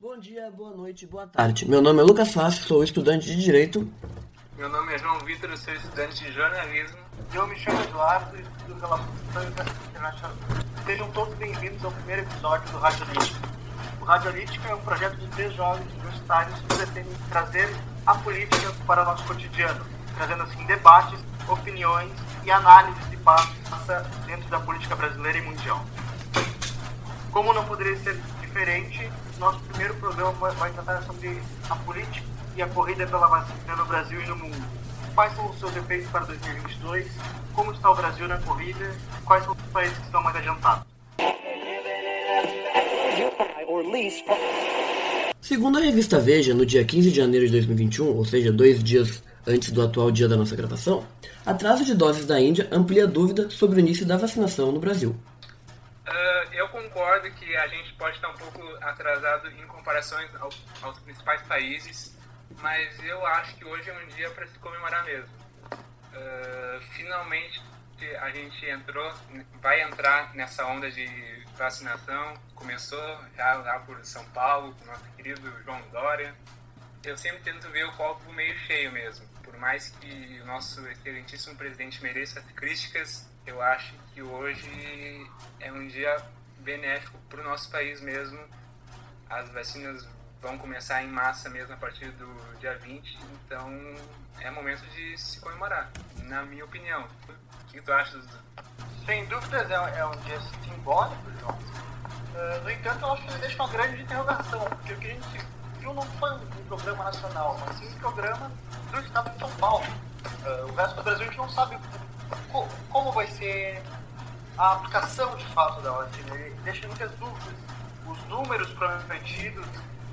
Bom dia, boa noite, boa tarde. Meu nome é Lucas Fácil, sou estudante de Direito. Meu nome é João Vitor, sou estudante de jornalismo. Eu me chamo Eduardo e estudo Relações Internacionais. Sejam todos bem-vindos ao primeiro episódio do Radiolítica. O Radiolítica é um projeto de três jovens universitários que pretendem trazer a política para o nosso cotidiano, trazendo assim debates, opiniões e análises de passa dentro da política brasileira e mundial. Como não poderia ser diferente, nosso primeiro programa vai tratar sobre a política e a corrida pela vacina no Brasil e no mundo. Quais são os seus efeitos para 2022? Como está o Brasil na corrida? Quais são os países que estão mais adiantados? Segundo a revista Veja, no dia 15 de janeiro de 2021, ou seja, dois dias antes do atual dia da nossa gravação, atraso de doses da Índia amplia dúvida sobre o início da vacinação no Brasil. Uh, eu concordo que a gente pode estar um pouco atrasado em comparações ao, aos principais países, mas eu acho que hoje é um dia para se comemorar mesmo. Uh, finalmente a gente entrou, vai entrar nessa onda de vacinação. Começou já lá por São Paulo, com nosso querido João Dória. Eu sempre tento ver o copo meio cheio mesmo. Por mais que o nosso excelentíssimo presidente mereça críticas, eu acho que hoje é um dia benéfico para o nosso país mesmo. As vacinas vão começar em massa mesmo a partir do dia 20, então é momento de se comemorar, na minha opinião. O que tu acha? Sem dúvidas é um dia simbólico, João. Uh, no entanto, eu acho que ele deixa uma grande interrogação, porque o que a gente viu não foi um, programa nacional, mas sim um programa do estado de São Paulo. Uh, o resto do Brasil a gente não sabe como vai ser a aplicação de fato da vacina. Deixa muitas dúvidas. Os números prometidos,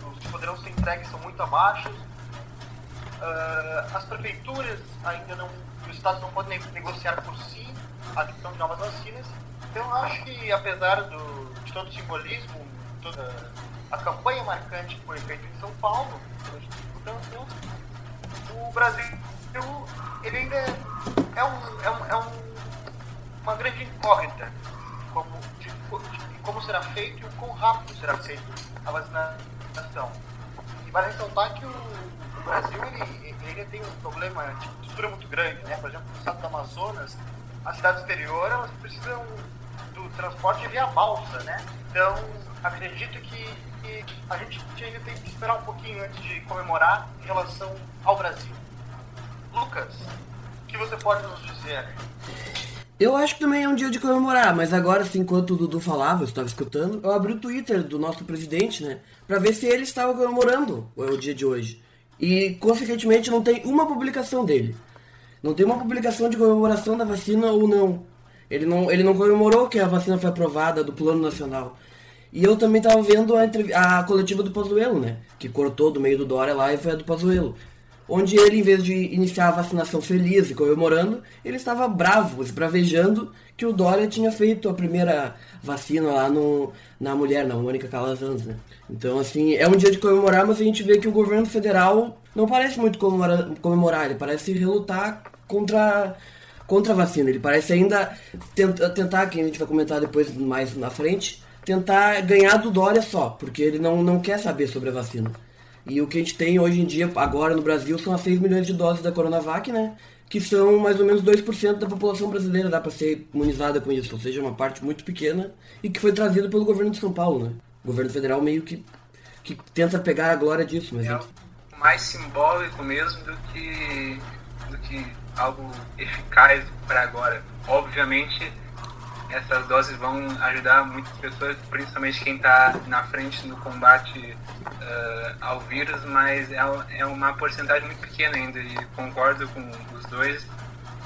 os que poderão ser entregues, são muito abaixo. Uh, as prefeituras ainda não, os estados não podem negociar por si a questão de novas vacinas. Então, acho que, apesar do, de todo o simbolismo, toda a campanha marcante que foi feita em São Paulo, o Brasil ele ainda é, um, é um, uma grande incógnita como, de, de, como será feito e o quão rápido será feito a vacinação. E vale ressaltar que o, o Brasil ele, ele tem um problema de estrutura muito grande, né? Por exemplo, no estado do Amazonas, a cidade exterior elas precisam do transporte via balsa, né? Então, acredito que, que a gente ainda tem que esperar um pouquinho antes de comemorar em relação ao Brasil. Lucas, o que você pode nos dizer? Eu acho que também é um dia de comemorar, mas agora, assim, enquanto o Dudu falava, eu estava escutando, eu abri o Twitter do nosso presidente, né? Pra ver se ele estava comemorando o dia de hoje. E, consequentemente, não tem uma publicação dele. Não tem uma publicação de comemoração da vacina ou não. Ele não, ele não comemorou que a vacina foi aprovada do Plano Nacional. E eu também estava vendo a, a coletiva do Pazuello, né? Que cortou do meio do Dória lá e foi a do Pazuello onde ele, em vez de iniciar a vacinação feliz e comemorando, ele estava bravo, esbravejando que o Dória tinha feito a primeira vacina lá no, na mulher, na Mônica Calazans, né? Então, assim, é um dia de comemorar, mas a gente vê que o governo federal não parece muito comemorar, comemorar ele parece relutar contra, contra a vacina. Ele parece ainda tenta, tentar, que a gente vai comentar depois mais na frente, tentar ganhar do Dória só, porque ele não, não quer saber sobre a vacina. E o que a gente tem hoje em dia, agora no Brasil, são as 6 milhões de doses da Coronavac, né? Que são mais ou menos 2% da população brasileira, dá para ser imunizada com isso, ou seja, uma parte muito pequena, e que foi trazida pelo governo de São Paulo, né? O governo federal meio que, que tenta pegar a glória disso, mas... É mais simbólico mesmo do que, do que algo eficaz para agora. Obviamente, essas doses vão ajudar muitas pessoas, principalmente quem está na frente no combate uh, ao vírus, mas é, é uma porcentagem muito pequena ainda e concordo com os dois.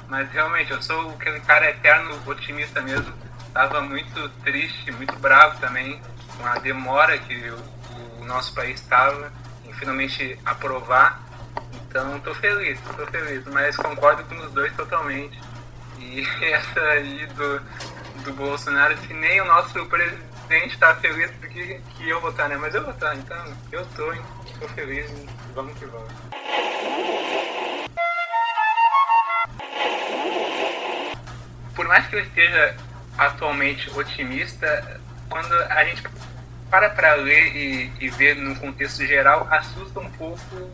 Mas realmente, eu sou aquele cara eterno otimista mesmo. Estava muito triste, muito bravo também com a demora que o, o nosso país estava em finalmente aprovar. Então, estou feliz, estou feliz, mas concordo com os dois totalmente. E essa aí do, do Bolsonaro, se nem o nosso presidente tá feliz porque que eu vou estar, né? Mas eu vou estar, então eu tô, hein? Tô feliz, vamos que vamos. Por mais que eu esteja atualmente otimista, quando a gente para para ler e, e ver no contexto geral, assusta um pouco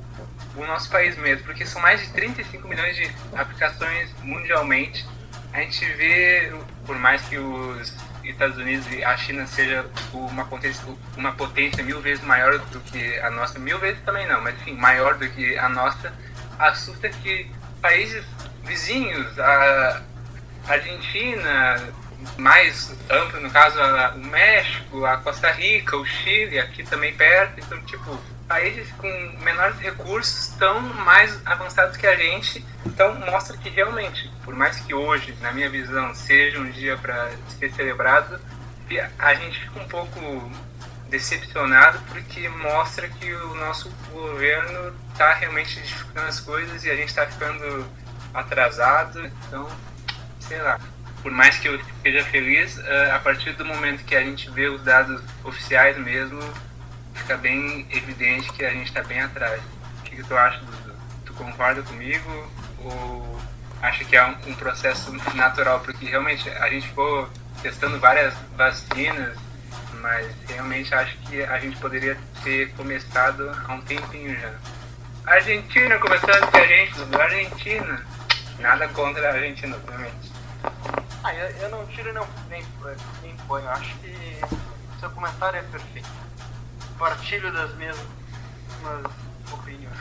o nosso país mesmo, porque são mais de 35 milhões de aplicações mundialmente. A gente vê, por mais que os Estados Unidos e a China seja uma potência, uma potência mil vezes maior do que a nossa, mil vezes também não, mas enfim, maior do que a nossa, assusta que países vizinhos, a Argentina, mais amplo no caso, o México, a Costa Rica, o Chile, aqui também perto, então tipo, países com menores recursos estão mais avançados que a gente, então mostra que realmente, por mais que hoje, na minha visão, seja um dia para ser celebrado, a gente fica um pouco decepcionado porque mostra que o nosso governo está realmente dificultando as coisas e a gente está ficando atrasado, então, sei lá. Por mais que eu esteja feliz, eh, a partir do momento que a gente vê os dados oficiais mesmo, fica bem evidente que a gente está bem atrás. O que, que, tu acha, Dudu? Tu concorda comigo ou acha que é um, um, processo natural? Porque realmente a gente ficou testando várias vacinas, mas realmente acho que a gente poderia ter começado há um tempinho já. Argentina começando com a gente, Dudu. Argentina. Nada contra a Argentina, obviamente. Ah, eu, eu não tiro não, nem, nem ponho. Acho que seu comentário é perfeito partilho das mesmas opiniões.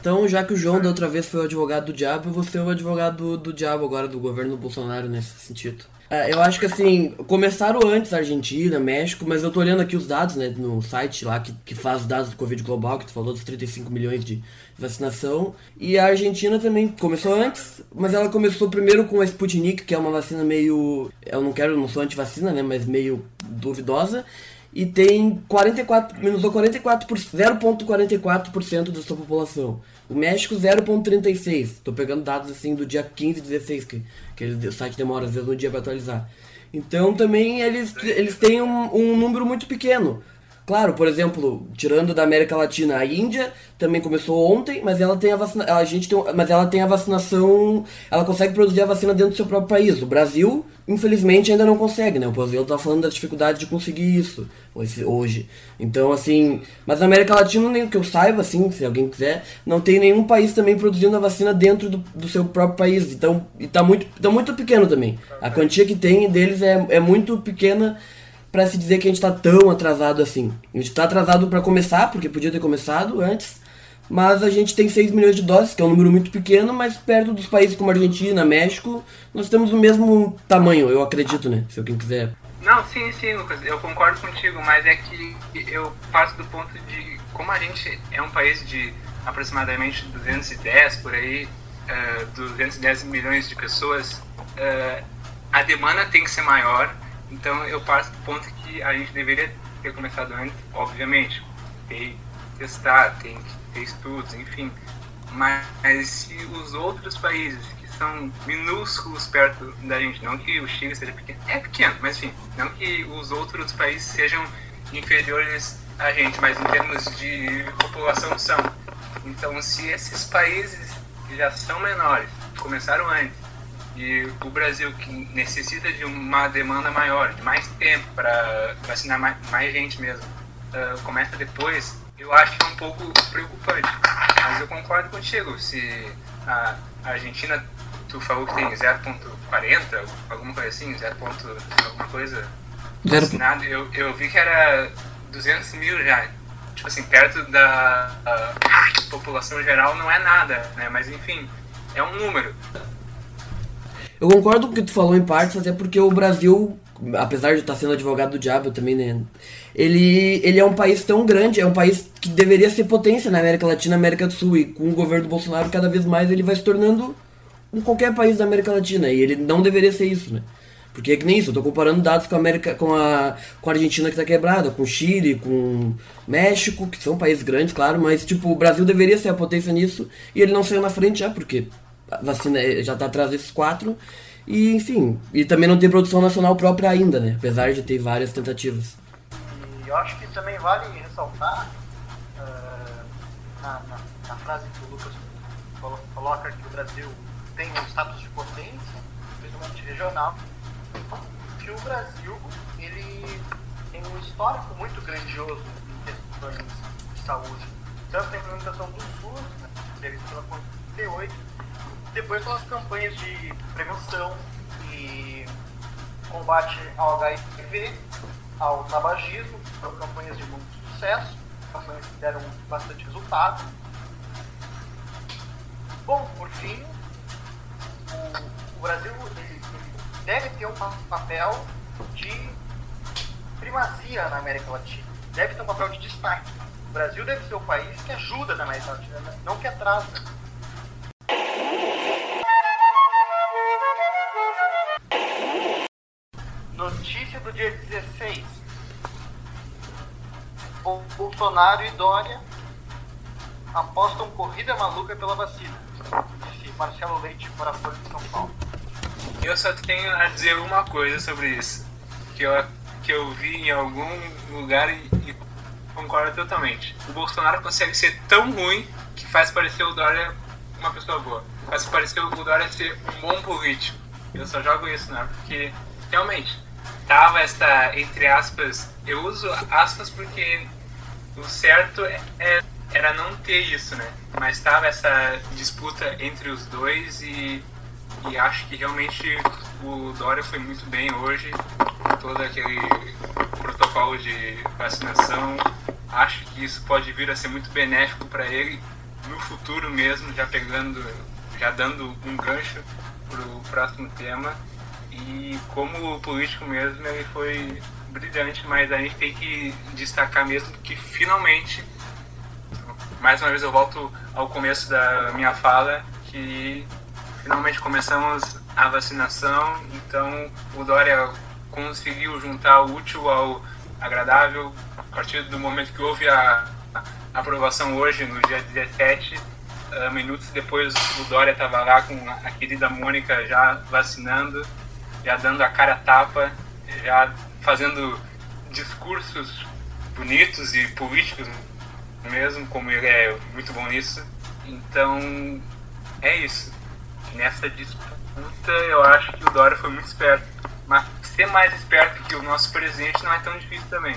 Então, já que o João da outra vez foi o advogado do diabo, vou ser o advogado do, do diabo agora, do governo Bolsonaro nesse sentido. É, eu acho que assim, começaram antes Argentina, México, mas eu tô olhando aqui os dados, né, no site lá que, que faz os dados do Covid global, que tu falou dos 35 milhões de vacinação. E a Argentina também começou antes, mas ela começou primeiro com a Sputnik, que é uma vacina meio. Eu não quero, não sou anti-vacina, né, mas meio duvidosa e tem 44, menos 44 0,44% da sua população. O México 0,36. Estou pegando dados assim do dia 15 e 16 que, que o site demora às vezes um dia para atualizar. Então também eles, eles têm um, um número muito pequeno. Claro, por exemplo, tirando da América Latina, a Índia também começou ontem, mas ela tem a vacina, a gente tem, mas ela tem a vacinação, ela consegue produzir a vacina dentro do seu próprio país. O Brasil, infelizmente, ainda não consegue, né? O Brasil tá falando da dificuldade de conseguir isso hoje. Então, assim, mas na América Latina, nem que eu saiba, assim, se alguém quiser, não tem nenhum país também produzindo a vacina dentro do, do seu próprio país. Então, e tá muito, tá muito pequeno também. A quantia que tem deles é, é muito pequena para se dizer que a gente está tão atrasado assim. A gente está atrasado para começar, porque podia ter começado antes, mas a gente tem 6 milhões de doses, que é um número muito pequeno, mas perto dos países como Argentina, México, nós temos o mesmo tamanho, eu acredito, né? Se alguém quiser. Não, sim, sim, Lucas, eu concordo contigo, mas é que eu passo do ponto de como a gente é um país de aproximadamente 210 por aí, uh, eh, 210 milhões de pessoas, uh, a demanda tem que ser maior então eu passo do ponto que a gente deveria ter começado antes, obviamente, ter testar, tem que ter estudos, enfim. Mas se os outros países que são minúsculos perto da gente, não que o Chile seja pequeno, é pequeno, mas enfim, não que os outros países sejam inferiores a gente, mas em termos de população são. Então, se esses países que já são menores começaram antes e o Brasil, que necessita de uma demanda maior, de mais tempo para vacinar mais, mais, gente mesmo, uh, começa depois, eu acho que é um pouco preocupante. Mas eu concordo contigo. Se a Argentina, tu falou que tem 0,40, alguma coisa assim, 0, alguma coisa vacinado, eu, eu vi que era 200 mil já. Tipo assim, perto da população geral não é nada, né? Mas enfim, é um número. Eu concordo com o que tu falou em partes, até porque o Brasil, apesar de estar sendo advogado do diabo também, né? Ele, ele é um país tão grande, é um país que deveria ser potência na América Latina, América do Sul, e com o governo do Bolsonaro cada vez mais ele vai se tornando um qualquer país da América Latina, e ele não deveria ser isso, né? Porque é que nem isso, eu tô comparando dados com a América, com a, com a Argentina que tá quebrada, com o Chile, com México, que são países grandes, claro, mas tipo, o Brasil deveria ser a potência nisso, e ele não saiu na frente já, porque vacina já está atrás desses quatro. E, enfim, e também não tem produção nacional própria ainda, né? Apesar de ter várias tentativas. E eu acho que também vale ressaltar uh, na, na, na, frase que o Lucas coloca que o Brasil tem um status de potência, principalmente regional, que o Brasil ele tem um histórico muito grandioso em questões de saúde. Tanto na implementação do SUS, né, pela Constituição 38, depois pelas campanhas de prevenção e combate ao HIV, ao tabagismo, foram campanhas de muito sucesso, campanhas que deram bastante resultado. Bom, por fim, o, o Brasil ele, ele deve ter um papel de primazia na América Latina, deve ter um papel de destaque. O Brasil deve ser o país que ajuda na América Latina, não que atrasa. Dia 16. Bolsonaro e Dória apostam corrida maluca pela vacina. Disse Marcelo Leite para a Folha de São Paulo. Eu só tenho a dizer uma coisa sobre isso. Que eu, que eu vi em algum lugar e, e concordo totalmente. O Bolsonaro consegue ser tão ruim que faz parecer o Dória uma pessoa boa. Faz parecer o Dória ser um bom político. Eu só jogo isso, né? Porque, realmente, tava esta, entre aspas, eu uso aspas porque o certo é, é, era não ter isso, né? Mas tava essa disputa entre os dois e, e acho que realmente o Dória foi muito bem hoje, todo aquele protocolo de vacinação. Acho que isso pode vir a ser muito benéfico para ele no futuro mesmo, já pegando, já dando um gancho para o próximo tema e como político mesmo, ele foi brilhante, mas a gente tem que destacar mesmo que finalmente, mais uma vez eu volto ao começo da minha fala, que finalmente começamos a vacinação, então o Dória conseguiu juntar o útil ao agradável. A partir do momento que houve a aprovação hoje, no dia 17, uh, minutos depois o Dória estava lá com a querida Mônica já vacinando já dando a cara tapa, já fazendo discursos bonitos e políticos mesmo, como ele é muito bom nisso. Então, é isso. Nessa disputa, eu acho que o Dória foi muito esperto. Mas ser mais esperto que o nosso presidente não é tão difícil também.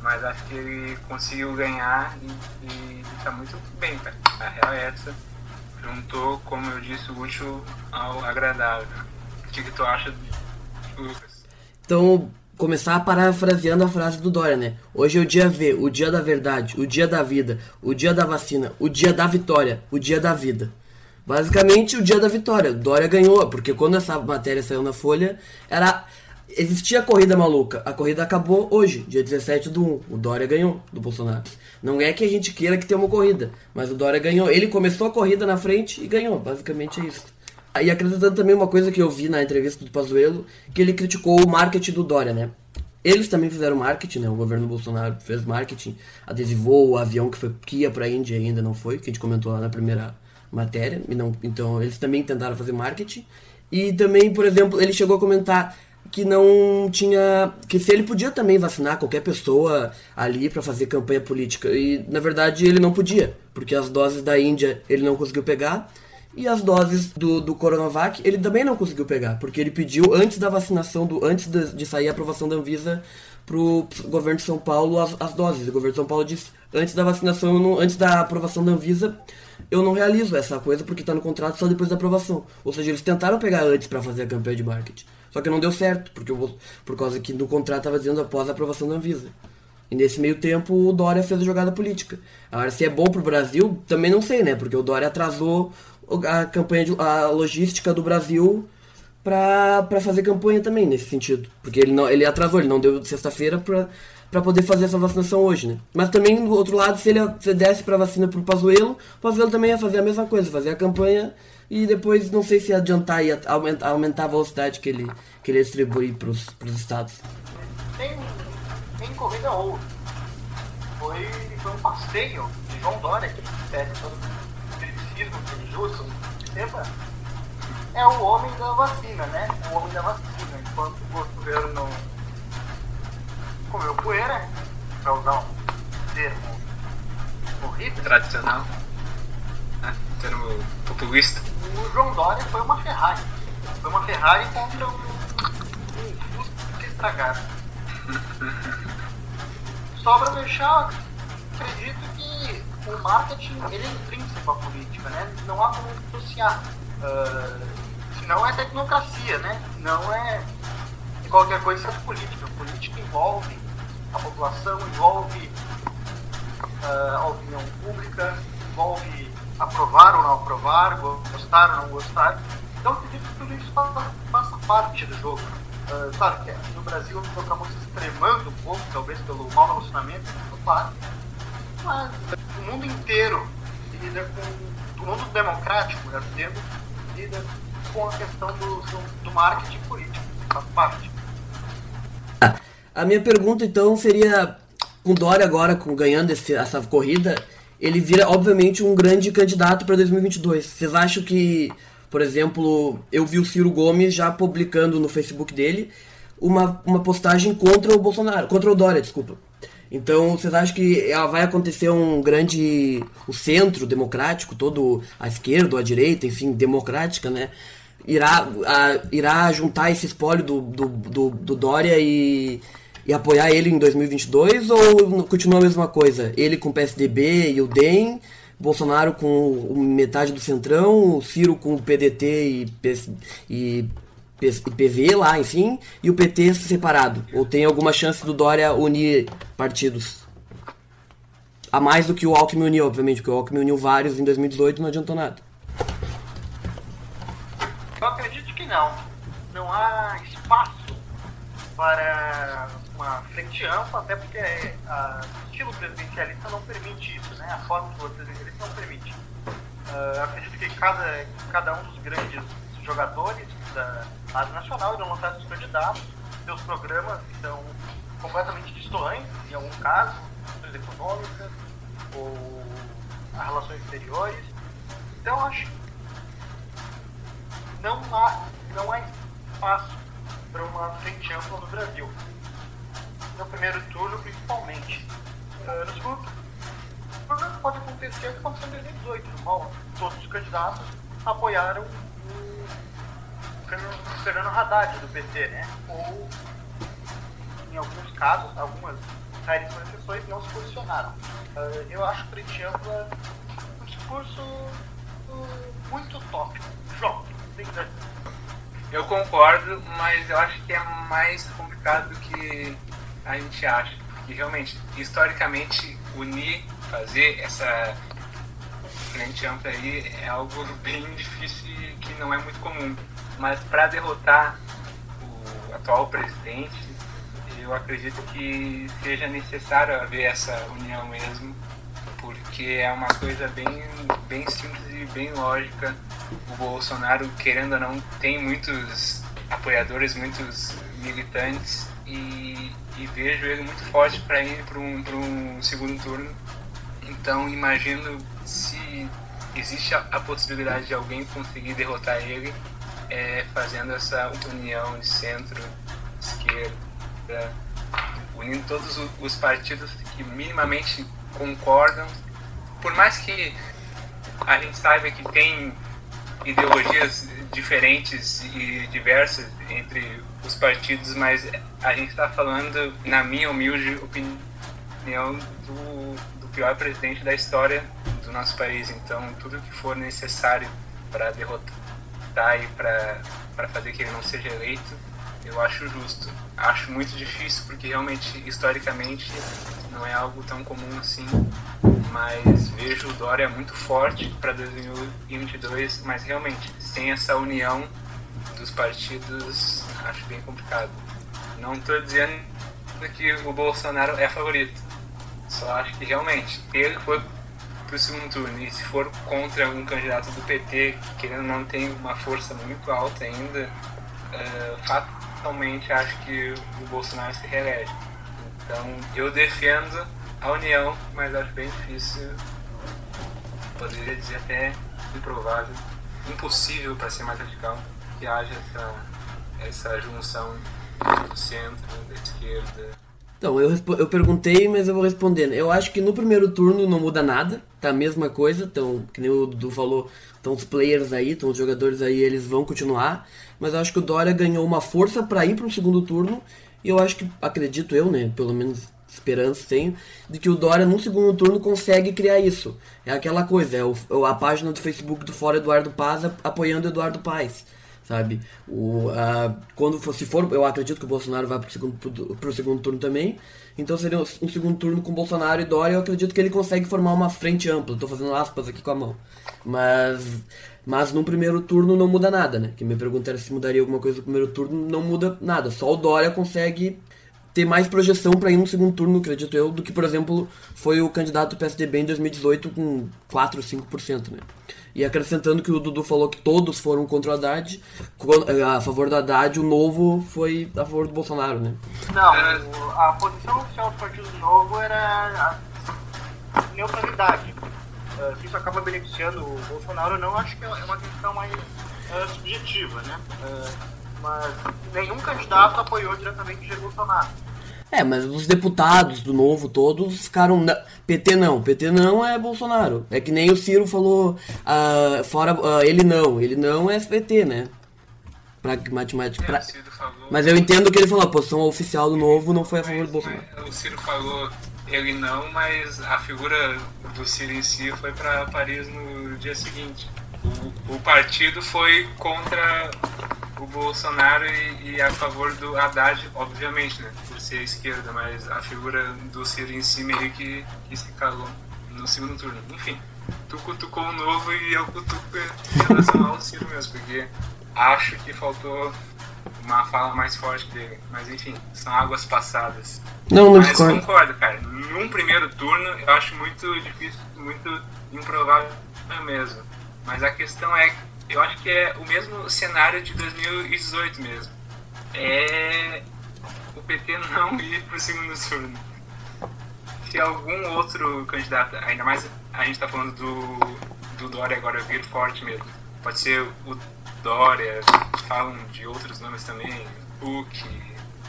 Mas acho que ele conseguiu ganhar e, está muito bem, cara. A real é essa. Juntou, como eu disse, o útil ao agradável. O que, que tu acha, Lucas? Então, começar parafraseando a frase do Dória, né? Hoje é o dia V, o dia da verdade, o dia da vida, o dia da vacina, o dia da vitória, o dia da vida. Basicamente, o dia da vitória. Dória ganhou, porque quando essa matéria saiu na Folha, era existia a corrida maluca. A corrida acabou hoje, dia 17 do 1. O Dória ganhou do Bolsonaro. Não é que a gente queira que tenha uma corrida, mas o Dória ganhou. Ele começou a corrida na frente e ganhou. Basicamente é isso. E acrescentando também uma coisa que eu vi na entrevista do Pazuello, que ele criticou o marketing do Dória, né? Eles também fizeram marketing, né? O governo Bolsonaro fez marketing, adesivou o avião que, foi, que ia para a Índia e ainda não foi, que a gente comentou lá na primeira matéria. Não, então eles também tentaram fazer marketing. E também, por exemplo, ele chegou a comentar que não tinha que se ele podia também vacinar qualquer pessoa ali para fazer campanha política e na verdade ele não podia porque as doses da Índia ele não conseguiu pegar e as doses do, do Coronavac ele também não conseguiu pegar, porque ele pediu antes da vacinação, do, antes de, de sair a aprovação da Anvisa pro governo de São Paulo as, as doses. O governo de São Paulo disse, antes da vacinação, não, antes da aprovação da Anvisa, eu não realizo essa coisa porque está no contrato só depois da aprovação. Ou seja, eles tentaram pegar antes para fazer a campanha de marketing. Só que não deu certo, porque eu, por causa que no contrato estava dizendo após a aprovação da Anvisa. E nesse meio tempo o Dória fez a jogada política. Agora, se é bom pro Brasil, também não sei, né? Porque o Dória atrasou a campanha de, a logística do Brasil para fazer campanha também nesse sentido. Porque ele, não, ele atrasou, ele não deu sexta-feira para poder fazer essa vacinação hoje, né? Mas também, do outro lado, se ele se desse para vacina pro Pazuello, o Pazuello também ia fazer a mesma coisa, fazer a campanha e depois não sei se adiantar e aumentar, aumentar a velocidade que ele, que ele distribui para os estados. Tem, tem corrida ou foi, foi um passeio de João Dória que todo criticismo injusto tema é o homem da vacina, né? O homem da vacina. Enquanto o governo comeu poeira, para usar um termo horrível. Tradicional. Né? Termo populista. O João Dória foi uma Ferrari. Foi uma Ferrari contra um, um Fusca estragado. Só para fechar, acredito que o marketing ele é intrínseco à política, né? Não há como associar. Uh, senão é tecnocracia, né? Não é qualquer coisa é política. A política envolve a população, envolve uh, a opinião pública, envolve aprovar ou não aprovar, gostar ou não gostar. Então, tudo isso faça parte do jogo. Uh, claro que no Brasil se extremando um pouco, talvez pelo mau relacionamento, claro, o mundo inteiro lida com. O mundo democrático, dentro, lida com a questão do, do, do marketing político, faz parte. A minha pergunta então seria, com Dória agora com, ganhando esse, essa corrida, ele vira obviamente um grande candidato para 2022. Vocês acham que, por exemplo, eu vi o Ciro Gomes já publicando no Facebook dele uma, uma postagem contra o Bolsonaro, contra o Dória, desculpa. Então, vocês acham que vai acontecer um grande. o centro democrático, todo a esquerda, a direita, enfim, democrática, né? Irá, a, irá juntar esse espólio do, do, do, do Dória e e apoiar ele em 2022 ou continua a mesma coisa? Ele com o PSDB e o DEM, Bolsonaro com metade do Centrão, Ciro com o PDT e, e, PV lá, enfim, e o PT separado? Ou tem alguma chance do Dória unir partidos? A mais do que o Alckmin uniu, obviamente, porque o Alckmin uniu vários em 2018 e não adiantou nada. Eu acredito que não. Não há espaço para uma frente ampla, até porque o estilo presidencialista não permite isso, né? A do presidencialista não permite. Uh, acredito que cada, cada um dos grandes jogadores da área nacional irão lançar seus candidatos, seus programas que são completamente distantes, em algum caso, questões econômicas ou relações exteriores. Então, acho não há, não há espaço para uma frente ampla no Brasil no primeiro turno, principalmente. Uh, no segundo turno, pode acontecer o que aconteceu em 2018, no qual todos os candidatos apoiaram Fernando Haddad, do PT, né? Ou, em alguns casos, algumas de exceções, não se posicionaram. Uh, eu acho Frente Ampla um discurso uh, muito utópico. João, tem que eu concordo, mas eu acho que é mais complicado do que a gente acha que realmente, historicamente, unir, fazer essa frente ampla aí é algo bem difícil e que não é muito comum. Mas para derrotar o atual presidente, eu acredito que seja necessário haver essa união mesmo, porque é uma coisa bem, bem simples e bem lógica. O Bolsonaro, querendo ou não, tem muitos apoiadores, muitos militantes e e vejo ele muito forte para ir para um, um segundo turno. Então imagino se existe a, a possibilidade de alguém conseguir derrotar ele é, fazendo essa união de centro, esquerda, unindo todos os partidos que minimamente concordam. Por mais que a gente saiba que tem ideologias diferentes e diversas entre os partidos, mas a gente está falando, na minha humilde opinião, do, do pior presidente da história do nosso país. Então, tudo que for necessário para derrotar para fazer que ele não seja eleito, eu acho justo. Acho muito difícil porque realmente, historicamente, não é algo tão comum assim. Mas vejo o Dória muito forte para 2022, mas realmente, sem essa união dos partidos, acho bem complicado. Não estou dizendo que o Bolsonaro é favorito. Só acho que realmente, ele foi para o segundo turno e se for contra um candidato do PT, que querendo não tem uma força muito alta ainda, uh, fatalmente acho que o Bolsonaro se reelege. Então eu defendo a união, mas acho bem difícil, poderia dizer até improvável, impossível para ser mais radical, que haja essa, essa junção do centro, da esquerda. Então, eu, eu perguntei, mas eu vou respondendo. Eu acho que no primeiro turno não muda nada, tá a mesma coisa, então, que nem o Dudu falou, estão os players aí, estão os jogadores aí, eles vão continuar, mas eu acho que o Dória ganhou uma força para ir para o segundo turno, e eu acho que, acredito eu, né, pelo menos esperança tenho de que o Dória no segundo turno consegue criar isso. É aquela coisa, é o, a página do Facebook do Fora Eduardo Paz apoiando Eduardo Paes sabe? O, uh, quando se for, eu acredito que o Bolsonaro vai para o segundo, segundo turno também, então seria um segundo turno com Bolsonaro e Dória, eu acredito que ele consegue formar uma frente ampla, estou fazendo aspas aqui com a mão, mas, mas no primeiro turno não muda nada, né? Que me pergunta era se mudaria alguma coisa no primeiro turno, não muda nada, só o Dória consegue ter mais projeção para ir no segundo turno, acredito eu, do que, por exemplo, foi o candidato do PSDB em 2018 com 4 ou 5%, né? E acrescentando que o Dudu falou que todos foram contra o Haddad, eh, a favor do Haddad, o Novo foi a favor do Bolsonaro, né? Não, a posição oficial do Partido Novo era a neutralidade. Eh, se isso acaba beneficiando o Bolsonaro ou não, acho que é uma questão mais uh, subjetiva, né? Mas nenhum candidato apoiou diretamente Jair Bolsonaro. É, mas os deputados do Novo todos ficaram. PT não, PT não é Bolsonaro. É que nem o Ciro falou, uh, fora uh, ele não, ele não é PT, né? Pra... Mas eu entendo que ele falou, a posição oficial do Novo não foi a favor do Bolsonaro. O Ciro falou ele não, mas a figura do Ciro em si foi para Paris no dia seguinte. O, o partido foi contra o Bolsonaro e, e, a favor do Haddad, obviamente, né? Por ser esquerda, mas a figura do Ciro em si meio que, que se calou no segundo turno. Enfim, tu cutucou o novo e eu cutuco em relação ao Ciro mesmo, porque acho que faltou uma fala mais forte dele. Mas enfim, são águas passadas. Não, não Mas concordo. concordo, cara. Num primeiro turno, eu acho muito difícil, muito improvável mesmo. Mas a questão é eu acho que é o mesmo cenário de 2018 mesmo. É o PT não ir para o segundo turno. Se algum outro candidato, ainda mais a gente está falando do, do Dória agora vir forte mesmo. Pode ser o Dória, falam de outros nomes também, Huck,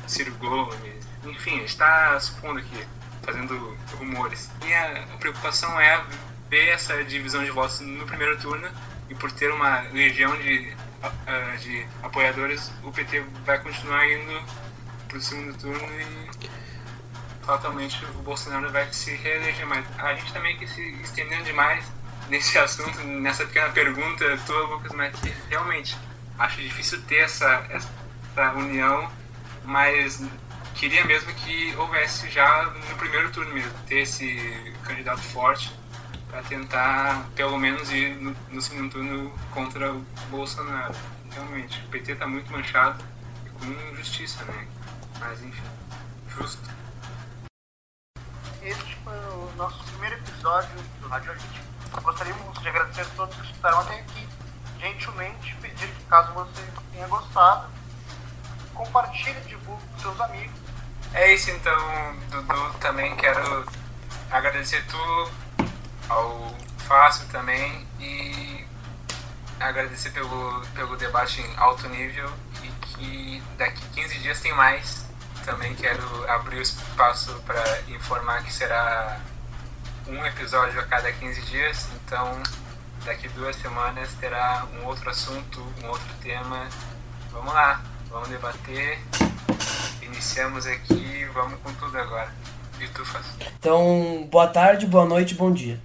Ciro Gomes, enfim, a gente está supondo aqui, fazendo rumores. Minha preocupação é ver essa divisão de votos no primeiro turno e por ter uma legião de, de apoiadores, o PT vai continuar indo para o segundo turno e fatalmente o Bolsonaro vai se reeleger. Mas a gente também que se estendendo demais nesse assunto, nessa pequena pergunta tua, Lucas, mas realmente acho difícil ter essa, essa união, mas queria mesmo que houvesse já no primeiro turno mesmo, ter esse candidato forte para tentar, pelo menos, ir no, no, segundo turno contra o Bolsonaro. Realmente, o PT está muito manchado e com injustiça, né? Mas, enfim, justo. Este foi o nosso primeiro episódio do Rádio Elite. Gostaríamos de agradecer a todos que escutaram até aqui. Gentilmente pedir que, caso você tenha gostado, compartilhe e divulgue com seus amigos. É isso então, Dudu. Também quero agradecer tu ao Fácil também e agradecer pelo, pelo debate em alto nível e que daqui 15 dias tem mais. Também quero abrir o espaço para informar que será um episódio a cada 15 dias, então daqui duas semanas terá um outro assunto, um outro tema. Vamos lá, vamos debater. Iniciamos aqui, vamos com tudo agora. E tu faz. Então, boa tarde, boa noite, bom dia.